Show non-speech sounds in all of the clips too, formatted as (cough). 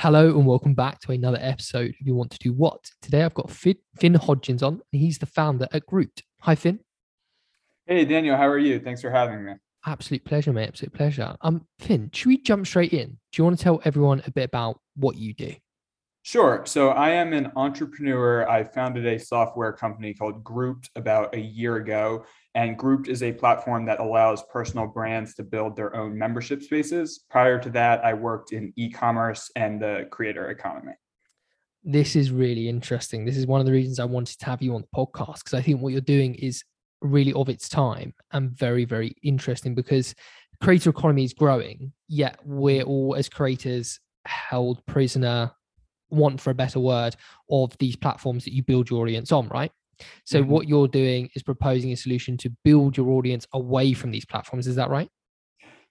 Hello and welcome back to another episode of You Want to Do What. Today I've got Finn, Finn Hodgins on, and he's the founder at Grouped. Hi, Finn. Hey, Daniel, how are you? Thanks for having me. Absolute pleasure, mate. Absolute pleasure. Um, Finn, should we jump straight in? Do you want to tell everyone a bit about what you do? Sure. So I am an entrepreneur. I founded a software company called Grouped about a year ago. And Grouped is a platform that allows personal brands to build their own membership spaces. Prior to that, I worked in e commerce and the creator economy. This is really interesting. This is one of the reasons I wanted to have you on the podcast because I think what you're doing is really of its time and very, very interesting because creator economy is growing, yet we're all as creators held prisoner, want for a better word, of these platforms that you build your audience on, right? So mm-hmm. what you're doing is proposing a solution to build your audience away from these platforms. Is that right?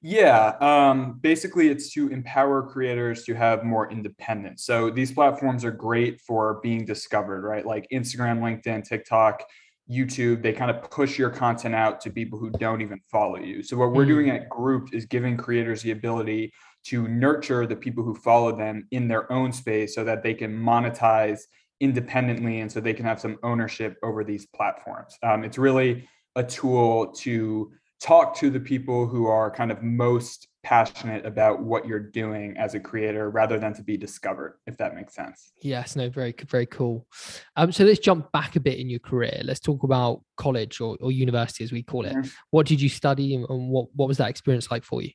Yeah, um, basically, it's to empower creators to have more independence. So these platforms are great for being discovered, right? Like Instagram, LinkedIn, TikTok, YouTube. They kind of push your content out to people who don't even follow you. So what we're doing mm. at Grouped is giving creators the ability to nurture the people who follow them in their own space, so that they can monetize independently and so they can have some ownership over these platforms. Um, it's really a tool to talk to the people who are kind of most passionate about what you're doing as a creator rather than to be discovered if that makes sense. Yes no very very cool. Um so let's jump back a bit in your career. Let's talk about college or, or university as we call it. Mm-hmm. what did you study and, and what what was that experience like for you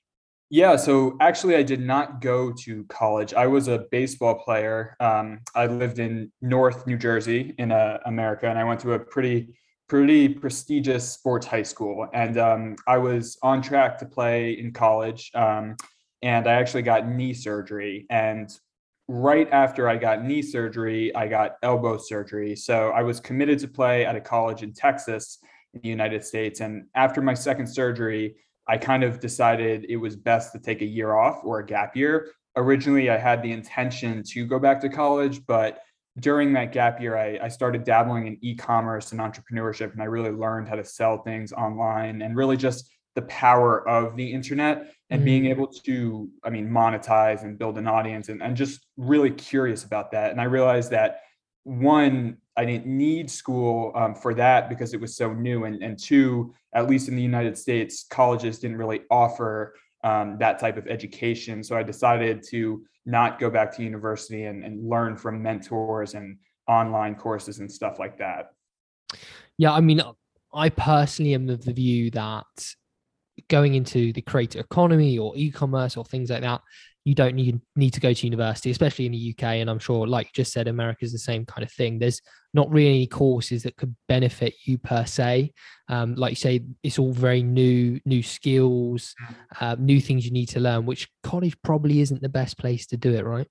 yeah, so actually, I did not go to college. I was a baseball player. Um, I lived in North New Jersey in uh, America, and I went to a pretty, pretty prestigious sports high school. And um, I was on track to play in college. Um, and I actually got knee surgery. And right after I got knee surgery, I got elbow surgery. So I was committed to play at a college in Texas, in the United States. And after my second surgery, I kind of decided it was best to take a year off or a gap year. Originally, I had the intention to go back to college, but during that gap year, I, I started dabbling in e commerce and entrepreneurship, and I really learned how to sell things online and really just the power of the internet and mm-hmm. being able to, I mean, monetize and build an audience and, and just really curious about that. And I realized that one, I didn't need school um, for that because it was so new. And, and two, at least in the United States, colleges didn't really offer um, that type of education. So I decided to not go back to university and, and learn from mentors and online courses and stuff like that. Yeah, I mean, I personally am of the view that going into the creator economy or e-commerce or things like that you don't need need to go to university, especially in the UK. And I'm sure, like you just said, America is the same kind of thing. There's not really any courses that could benefit you per se. Um, like you say, it's all very new, new skills, mm. uh, new things you need to learn, which college probably isn't the best place to do it, right?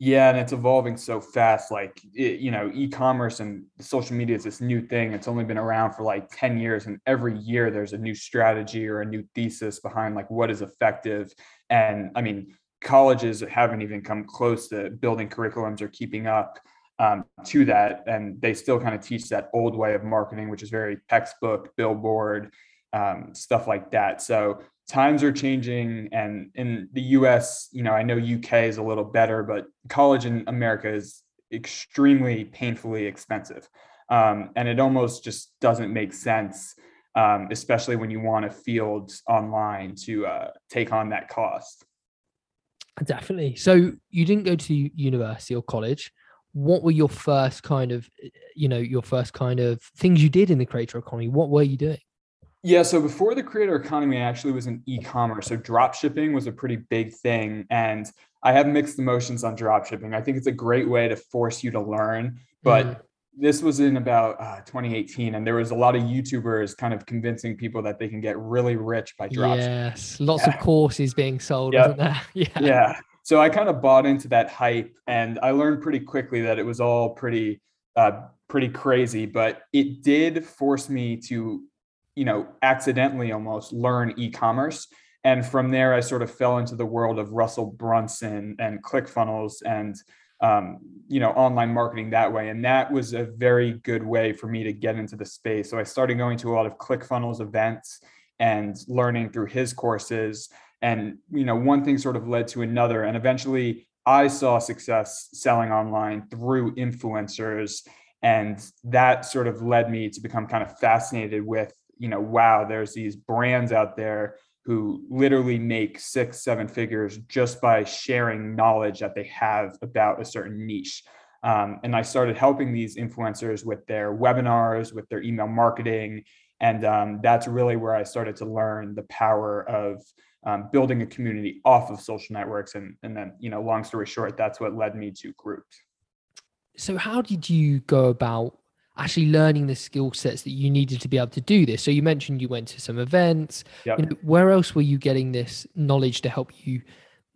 Yeah, and it's evolving so fast. Like it, you know, e-commerce and social media is this new thing. It's only been around for like 10 years and every year there's a new strategy or a new thesis behind like what is effective. And I mean, colleges haven't even come close to building curriculums or keeping up um, to that. And they still kind of teach that old way of marketing, which is very textbook, billboard, um, stuff like that. So times are changing. And in the US, you know, I know UK is a little better, but college in America is extremely painfully expensive. Um, and it almost just doesn't make sense, um, especially when you want a field online to uh, take on that cost. Definitely. So you didn't go to university or college. What were your first kind of, you know, your first kind of things you did in the creator economy? What were you doing? Yeah, so before the creator economy, I actually was in e-commerce. So drop shipping was a pretty big thing. And I have mixed emotions on drop shipping. I think it's a great way to force you to learn, but mm this was in about uh, 2018 and there was a lot of youtubers kind of convincing people that they can get really rich by dropshipping yes lots yeah. of courses being sold yep. there (laughs) yeah yeah so i kind of bought into that hype and i learned pretty quickly that it was all pretty uh, pretty crazy but it did force me to you know accidentally almost learn e-commerce and from there i sort of fell into the world of russell brunson and clickfunnels and um, you know online marketing that way. And that was a very good way for me to get into the space. So i started going to a lot of clickfunnels events and learning through his courses. And you know one thing sort of led to another. And eventually I saw success selling online through influencers. And that sort of led me to become kind of fascinated with, you know, wow, there's these brands out there who literally make six, seven figures just by sharing knowledge that they have about a certain niche. Um, and I started helping these influencers with their webinars, with their email marketing. And um, that's really where I started to learn the power of um, building a community off of social networks. And, and then, you know, long story short, that's what led me to Grouped. So, how did you go about actually learning the skill sets that you needed to be able to do this? So, you mentioned you went to some events. Yep. You know, where else were you getting this knowledge to help you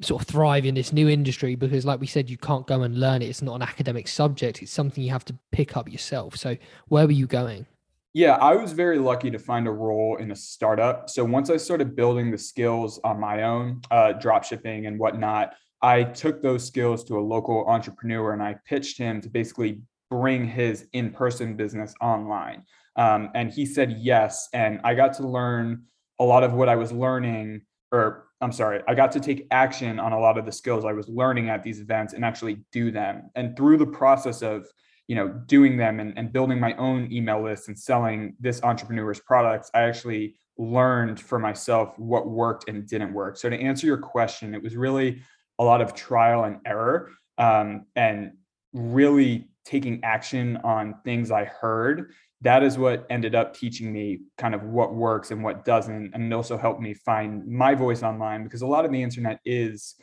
sort of thrive in this new industry? Because, like we said, you can't go and learn it. It's not an academic subject, it's something you have to pick up yourself. So, where were you going? Yeah, I was very lucky to find a role in a startup. So once I started building the skills on my own, uh, drop shipping and whatnot, I took those skills to a local entrepreneur and I pitched him to basically bring his in person business online. Um, and he said yes. And I got to learn a lot of what I was learning, or I'm sorry, I got to take action on a lot of the skills I was learning at these events and actually do them. And through the process of you know doing them and, and building my own email list and selling this entrepreneur's products i actually learned for myself what worked and didn't work so to answer your question it was really a lot of trial and error um, and really taking action on things I heard. That is what ended up teaching me kind of what works and what doesn't. And it also helped me find my voice online because a lot of the internet is,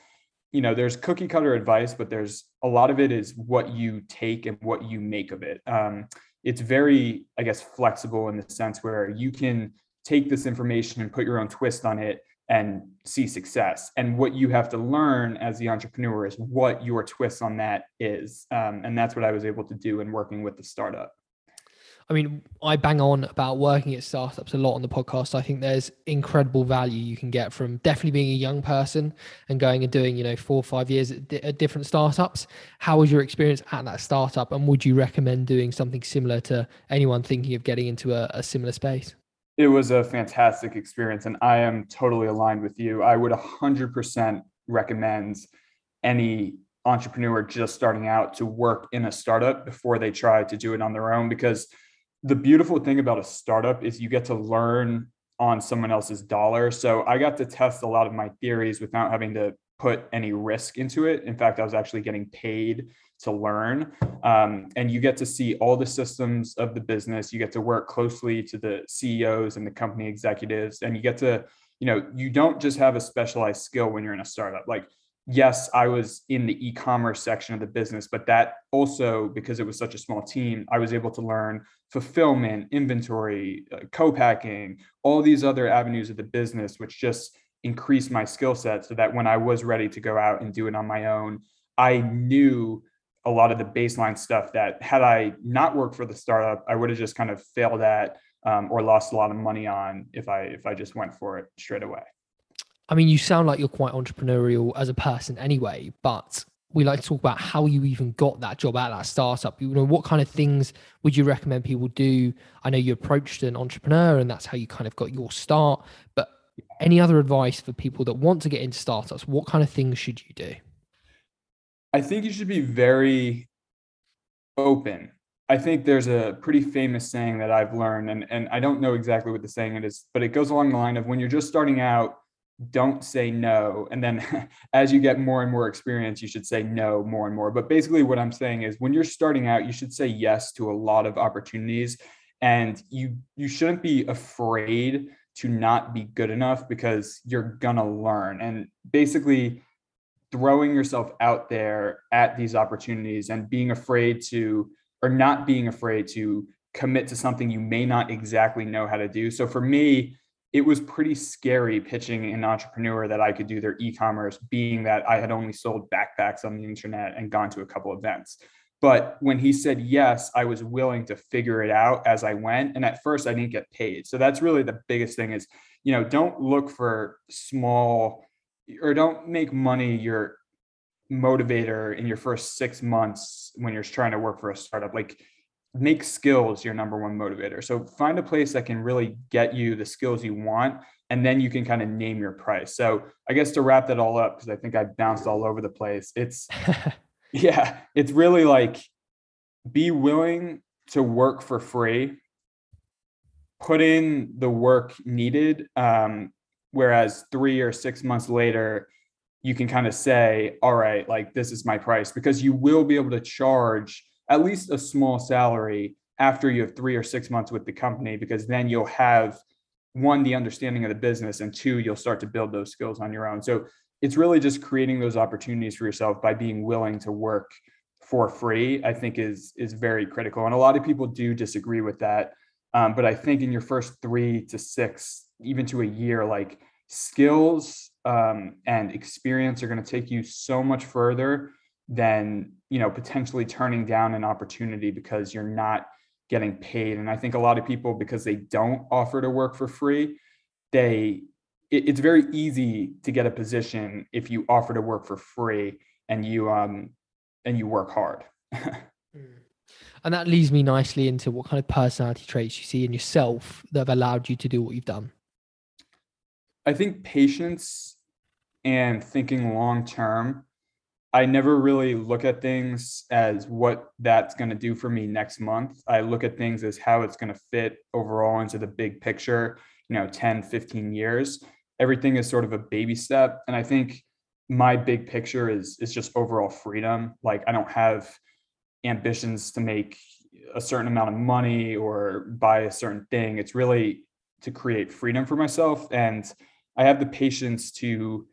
you know, there's cookie cutter advice, but there's a lot of it is what you take and what you make of it. Um, it's very, I guess, flexible in the sense where you can take this information and put your own twist on it and see success. And what you have to learn as the entrepreneur is what your twist on that is. Um, and that's what I was able to do in working with the startup. I mean, I bang on about working at startups a lot on the podcast. I think there's incredible value you can get from definitely being a young person and going and doing, you know, four or five years at, at different startups. How was your experience at that startup? And would you recommend doing something similar to anyone thinking of getting into a, a similar space? It was a fantastic experience, and I am totally aligned with you. I would 100% recommend any entrepreneur just starting out to work in a startup before they try to do it on their own because the beautiful thing about a startup is you get to learn on someone else's dollar. So I got to test a lot of my theories without having to put any risk into it. In fact, I was actually getting paid to learn. Um, and you get to see all the systems of the business. You get to work closely to the CEOs and the company executives. And you get to, you know, you don't just have a specialized skill when you're in a startup. Like, yes, I was in the e commerce section of the business, but that also, because it was such a small team, I was able to learn fulfillment, inventory, uh, co packing, all these other avenues of the business, which just increased my skill set so that when I was ready to go out and do it on my own, I knew a lot of the baseline stuff that had I not worked for the startup, I would have just kind of failed at um, or lost a lot of money on if I if I just went for it straight away. I mean, you sound like you're quite entrepreneurial as a person anyway, but we like to talk about how you even got that job at that startup. You know, what kind of things would you recommend people do? I know you approached an entrepreneur and that's how you kind of got your start, but any other advice for people that want to get into startups? What kind of things should you do? I think you should be very open. I think there's a pretty famous saying that I've learned, and, and I don't know exactly what the saying it is, but it goes along the line of when you're just starting out, don't say no. And then (laughs) as you get more and more experience, you should say no more and more. But basically, what I'm saying is when you're starting out, you should say yes to a lot of opportunities. And you you shouldn't be afraid to not be good enough because you're gonna learn. And basically, throwing yourself out there at these opportunities and being afraid to or not being afraid to commit to something you may not exactly know how to do. So for me, it was pretty scary pitching an entrepreneur that I could do their e-commerce, being that I had only sold backpacks on the internet and gone to a couple events. But when he said yes, I was willing to figure it out as I went. And at first I didn't get paid. So that's really the biggest thing is, you know, don't look for small or don't make money your motivator in your first six months when you're trying to work for a startup like make skills your number one motivator so find a place that can really get you the skills you want and then you can kind of name your price. So I guess to wrap that all up, because I think I bounced all over the place, it's (laughs) yeah, it's really like be willing to work for free, put in the work needed. Um, whereas three or six months later, you can kind of say, all right, like this is my price, because you will be able to charge at least a small salary after you have three or six months with the company, because then you'll have one, the understanding of the business, and two, you'll start to build those skills on your own. So it's really just creating those opportunities for yourself by being willing to work for free i think is is very critical. And a lot of people do disagree with that. Um, but i think in your first three to six even to a year like skills um, and experience are going to take you so much further than you know potentially turning down an opportunity because you're not getting paid. And i think a lot of people because they don't offer to work for free they it, it's very easy to get a position if you offer to work for free and you um and you work hard (laughs) mm. and that leads me nicely into what kind of personality traits you see in yourself that have allowed you to do what you've done i think patience and thinking long term I never really look at things as what that's going to do for me next month. I look at things as how it's going to fit overall into the big picture, you know, 10, 15 years. Everything is sort of a baby step. And I think my big picture is is just overall freedom. Like I don't have ambitions to make a certain amount of money or buy a certain thing. It's really to create freedom for myself. And I have the patience to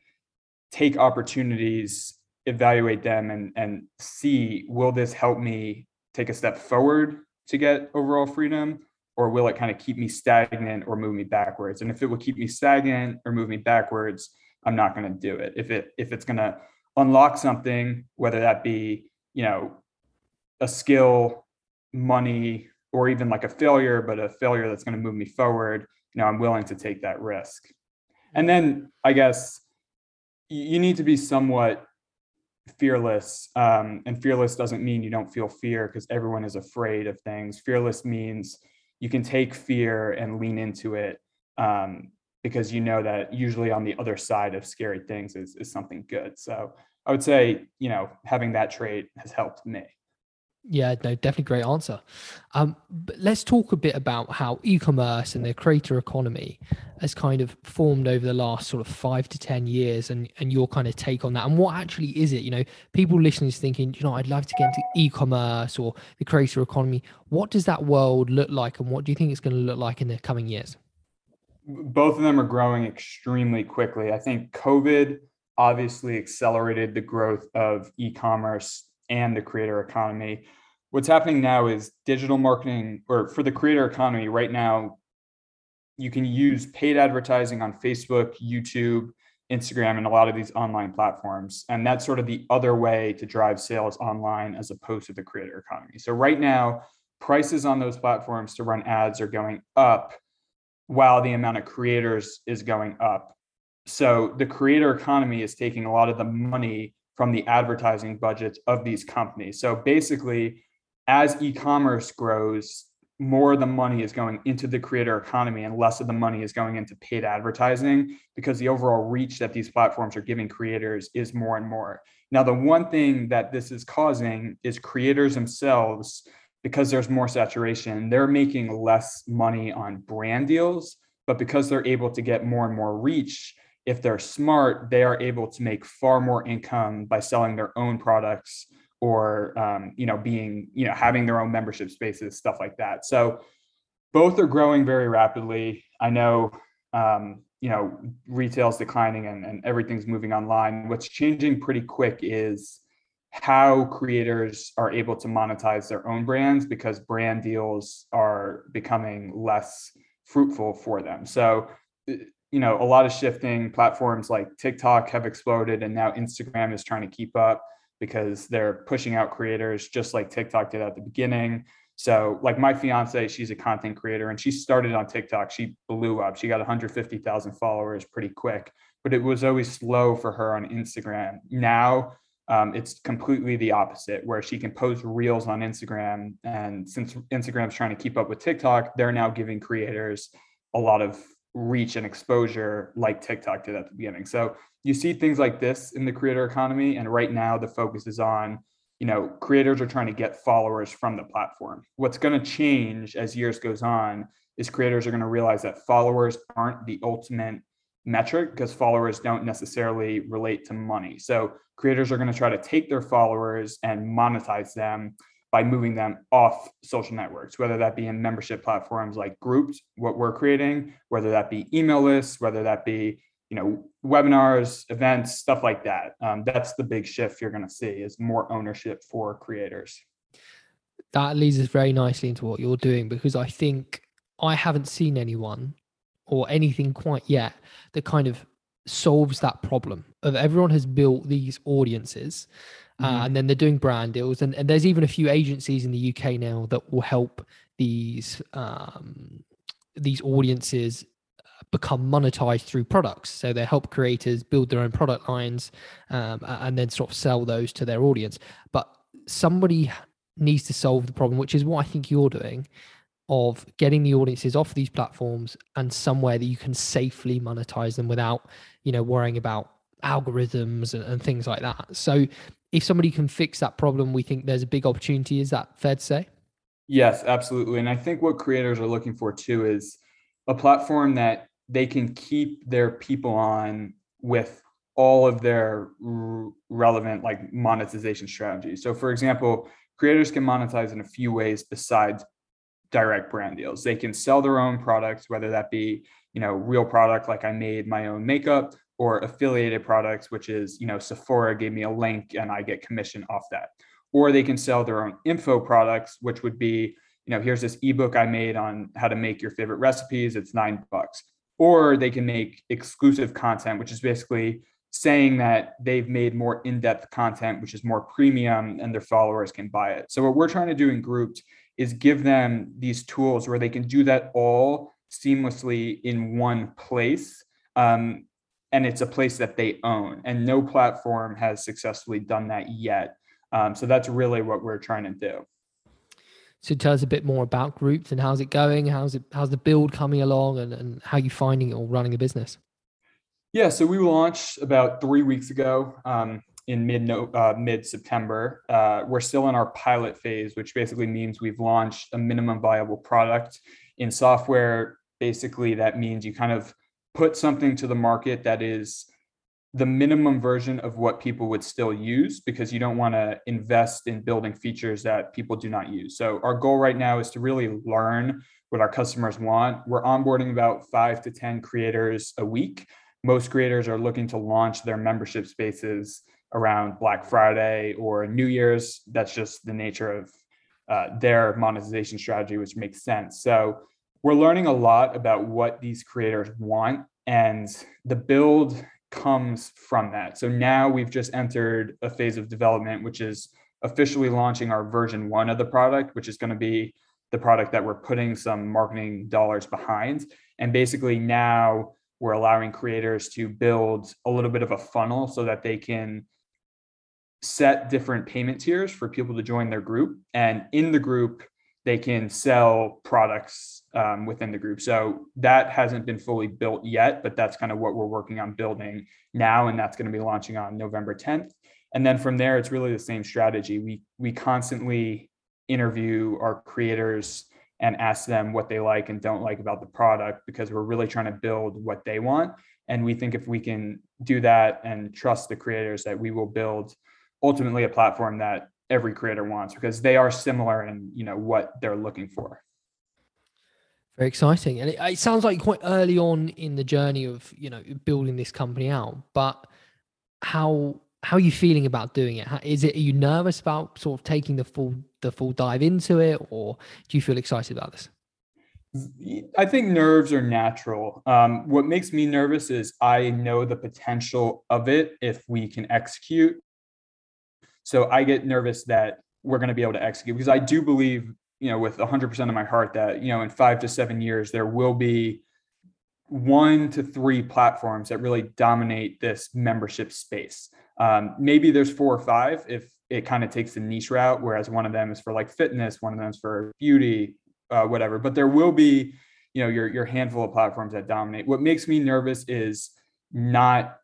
take opportunities evaluate them and and see will this help me take a step forward to get overall freedom or will it kind of keep me stagnant or move me backwards? And if it will keep me stagnant or move me backwards i'm not going to do it. If it if it's going to unlock something whether that be you know a skill money or even like a failure but a failure that's going to move me forward you know i'm willing to take that risk. And then i guess you need to be somewhat fearless um, and fearless doesn't mean you don't feel fear because everyone is afraid of things. Fearless means you can take fear and lean into it um, because you know that usually on the other side of scary things is, is something good. So i would say you know having that trait has helped me yeah, no, definitely great answer. Um, but let's talk a bit about how e-commerce and the creator economy has kind of formed over the last sort of five to ten years, and and your kind of take on that, and what actually is it? You know, people listening is thinking, you know, I'd love to get into e-commerce or the creator economy. What does that world look like, and what do you think it's going to look like in the coming years? Both of them are growing extremely quickly. I think COVID obviously accelerated the growth of e-commerce and the creator economy. What's happening now is digital marketing, or for the creator economy, right now, you can use paid advertising on Facebook, YouTube, Instagram, and a lot of these online platforms. And that's sort of the other way to drive sales online as opposed to the creator economy. So, right now, prices on those platforms to run ads are going up while the amount of creators is going up. So, the creator economy is taking a lot of the money from the advertising budgets of these companies. So basically, as e-commerce grows, more of the money is going into the creator economy and less of the money is going into paid advertising because the overall reach that these platforms are giving creators is more and more. Now, the one thing that this is causing is creators themselves, because there's more saturation, they're making less money on brand deals, but because they're able to get more and more reach, if they're smart, they are able to make far more income by selling their own products or um, you know being you know having their own membership spaces, stuff like that. So both are growing very rapidly. I know um, you know retail's declining and, and everything's moving online. What's changing pretty quick is how creators are able to monetize their own brands because brand deals are becoming less fruitful for them. So you know a lot of shifting platforms like tiktok have exploded and now instagram is trying to keep up because they're pushing out creators just like tiktok did at the beginning. So like my fiance she's a content creator and she started on tiktok. She blew up. She got 150000 followers pretty quick but it was always slow for her on instagram. Now um, it's completely the opposite where she can post reels on instagram and since instagram's trying to keep up with tiktok they're now giving creators a lot of reach and exposure like TikTok did at the beginning. So you see things like this in the creator economy, and right now the focus is on you know creators are trying to get followers from the platform. What's going to change as years goes on is creators are going to realize that followers aren't the ultimate metric because followers don't necessarily relate to money. So creators are going to try to take their followers and monetize them by moving them off social networks, whether that be in membership platforms like Grouped, what we're creating, whether that be email lists, whether that be you know webinars, events, stuff like that. Um, that's the big shift you're going to see is more ownership for creators. That leads us very nicely into what you're doing because I think I haven't seen anyone or anything quite yet that kind of solves that problem of everyone has built these audiences uh, mm-hmm. and then they're doing brand deals. And, and there's even a few agencies in the uk now that will help these um, these audiences uh, become monetized through products. So they help creators build their own product lines um, and then sort of sell those to their audience. But somebody needs to solve the problem which is what i think you're doing of getting the audiences off these platforms and somewhere that you can safely monetize them without you know worrying about algorithms and, and, things like that. So if somebody can fix that problem we think there's a big opportunity. Is that fair to say? Yes absolutely. And i think what creators are looking for too is a platform that they can keep their people on with all of their r- relevant like monetization strategies. So for example creators can monetize in a few ways besides direct brand deals. They can sell their own products, whether that be, you know, real product like I made my own makeup or affiliated products, which is, you know, Sephora gave me a link and I get commission off that. Or they can sell their own info products, which would be, you know, here's this ebook I made on how to make your favorite recipes. It's nine bucks. Or they can make exclusive content, which is basically saying that they've made more in-depth content, which is more premium and their followers can buy it. So what we're trying to do in Grouped is give them these tools where they can do that all seamlessly in one place. Um, and it's a place that they own. And no platform has successfully done that yet. Um, so that's really what we're trying to do. So tell us a bit more about Grouped and how's it going? How's it how's the build coming along and, and how you finding it or running a business? Yeah, so we launched about three weeks ago. Um, in mid uh, mid September. Uh, we're still in our pilot phase, which basically means we've launched a minimum viable product in software. Basically, that means you kind of put something to the market that is the minimum version of what people would still use because you don't want to invest in building features that people do not use. So our goal right now is to really learn what our customers want. We're onboarding about 5 to 10 creators a week. Most creators are looking to launch their membership spaces around Black Friday or New Year's. That's just the nature of uh, their monetization strategy, which makes sense. So we're learning a lot about what these creators want, and the build comes from that. So now we've just entered a phase of development, which is officially launching our version one of the product, which is going to be the product that we're putting some marketing dollars behind. And basically now we're allowing creators to build a little bit of a funnel so that they can set different payment tiers for people to join their group. And in the group, they can sell products um, within the group. So that hasn't been fully built yet, but that's kind of what we're working on building now. And that's going to be launching on November 10th. And then from there, it's really the same strategy. We we constantly interview our creators and ask them what they like and don't like about the product because we're really trying to build what they want. And we think if we can do that and trust the creators that we will build ultimately a platform that every creator wants because they are similar in you know what they're looking for very exciting and it, it, sounds like quite early on in the journey of you know building this company out but how how are you feeling about doing it is it are you nervous about sort of taking the full the full dive into it or do you feel excited about this I think nerves are natural. Um, what makes me nervous is I know the potential of it if we can execute. So I get nervous that we're going to be able to execute because I do believe, you know, with 100% of my heart that, you know, in five to seven years, there will be one to three platforms that really dominate this membership space. Um, maybe there's four or five if it kind of takes the niche route, whereas one of them is for like fitness, one of them is for beauty, uh, whatever. But there will be, you know your your handful of platforms that dominate. What makes me nervous is not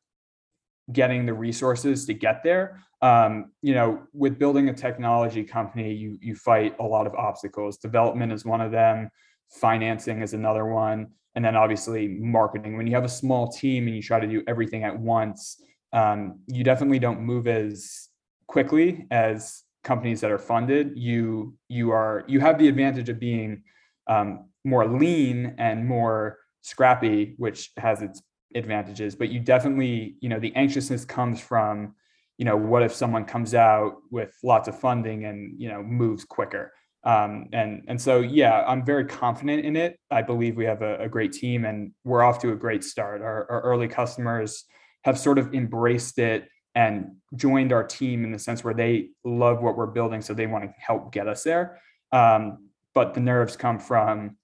getting the resources to get there. Um, you know, with building a technology company, you you fight a lot of obstacles. Development is one of them. Financing is another one, and then obviously marketing. When you have a small team and you try to do everything at once, um, you definitely don't move as quickly as companies that are funded. You you are you have the advantage of being um, more lean and more scrappy, which has its advantages. But you definitely you know the anxiousness comes from you know what if someone comes out with lots of funding and you know moves quicker. Um, and and so yeah, I'm very confident in it. I believe we have a, a great team and we're off to a great start. Our, our early customers have sort of embraced it and joined our team in the sense where they love what we're building, so they want to help get us there. Um, but the nerves come from,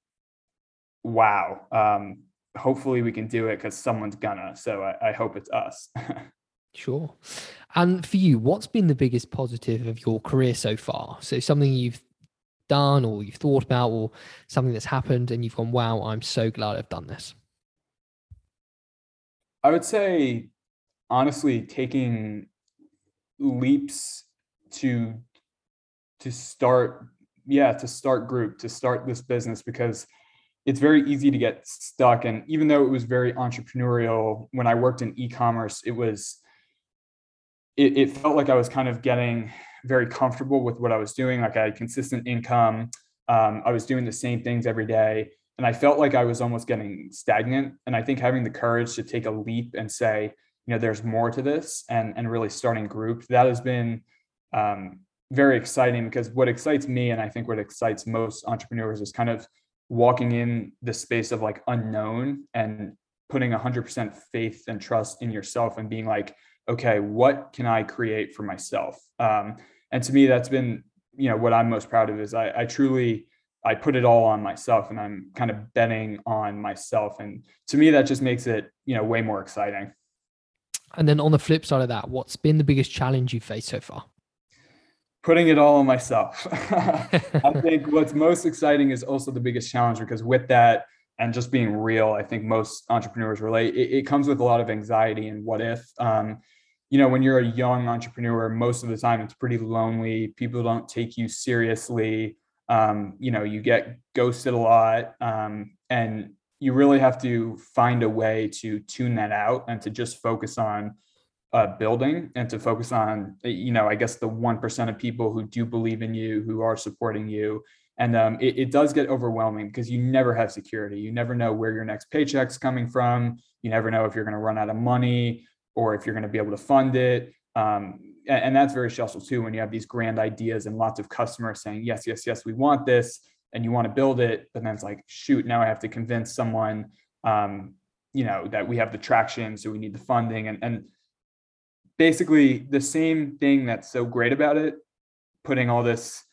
wow, um, hopefully we can do it because someone's gonna. So I, I hope it's us. (laughs) sure. And for you, what's been the biggest positive of your career so far? So something you've done or you've thought about or something that's happened and you've gone, wow, I'm so glad I've done this? I would say honestly taking leaps to to start yeah to start group to start this business because it's very easy to get stuck and even though it was very entrepreneurial when i worked in e-commerce it was it, it felt like i was kind of getting very comfortable with what i was doing like i had consistent income um, i was doing the same things every day and i felt like i was almost getting stagnant and i think having the courage to take a leap and say you know there's more to this and and really starting group that has been um, very exciting because what excites me and i think what excites most entrepreneurs is kind of walking in the space of like unknown and putting 100% faith and trust in yourself and being like okay what can i create for myself um, and to me that's been you know what i'm most proud of is i, I truly i put it all on myself and i'm kind of betting on myself and to me that just makes it you know way more exciting and then on the flip side of that, what's been the biggest challenge you've faced so far? Putting it all on myself. (laughs) I (laughs) think what's most exciting is also the biggest challenge because with that and just being real, I think most entrepreneurs relate. It, it comes with a lot of anxiety and what if. Um, you know, when you're a young entrepreneur, most of the time it's pretty lonely. People don't take you seriously. Um, you know, you get ghosted a lot. Um, and you really have to find a way to tune that out and to just focus on uh, building and to focus on you know i guess the 1% of people who do believe in you who are supporting you and um, it, it, does get overwhelming because you never have security you never know where your next paycheck's coming from you never know if you're going to run out of money or if you're going to be able to fund it um, and, and that's very stressful too when you have these grand ideas and lots of customers saying yes yes yes we want this and you want to build it, but then it's like, shoot, now I have to convince someone, um, you know, that we have the traction, so we need the funding, and and basically the same thing that's so great about it, putting all this,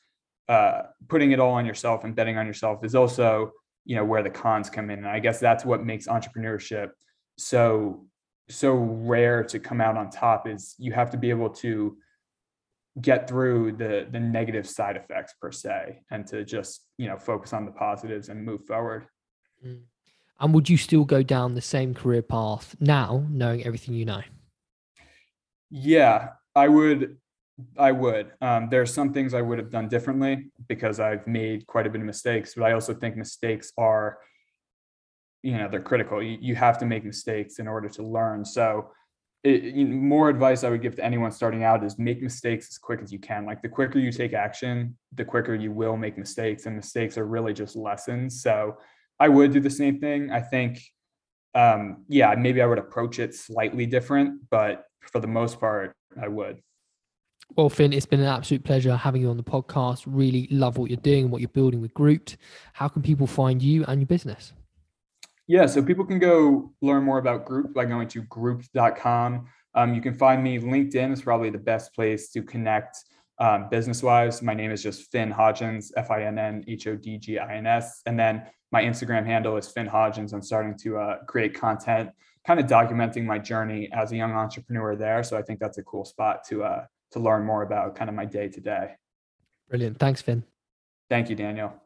uh, putting it all on yourself and betting on yourself is also, you know, where the cons come in, and I guess that's what makes entrepreneurship so so rare to come out on top is you have to be able to get through the the negative side effects per se and to just you know focus on the positives and move forward. Mm. and would you still go down the same career path now knowing everything you know? Yeah i would i would. Um, there are some things i would have done differently because i've made quite a bit of mistakes but i also think mistakes are you know they're critical you, you have to make mistakes in order to learn so it, more advice I would give to anyone starting out is make mistakes as quick as you can. Like the quicker you take action, the quicker you will make mistakes, and mistakes are really just lessons. So I would do the same thing. I think, um, yeah, maybe I would approach it slightly different, but for the most part, I would. Well, Finn, it's been an absolute pleasure having you on the podcast. Really love what you're doing and what you're building with Grouped. How can people find you and your business? Yeah, so people can go learn more about Grouped by going to grouped.com. Um, you can find me LinkedIn is probably the best place to connect um, business wise. My name is just Finn Hodgins, F I N N H O D G I N S. And then my Instagram handle is Finn Hodgins. I'm starting to uh, create content, kind of documenting my journey as a young entrepreneur there. So I think that's a cool spot to uh, to learn more about kind of my day to day. Brilliant. Thanks, Finn. Thank you, Daniel.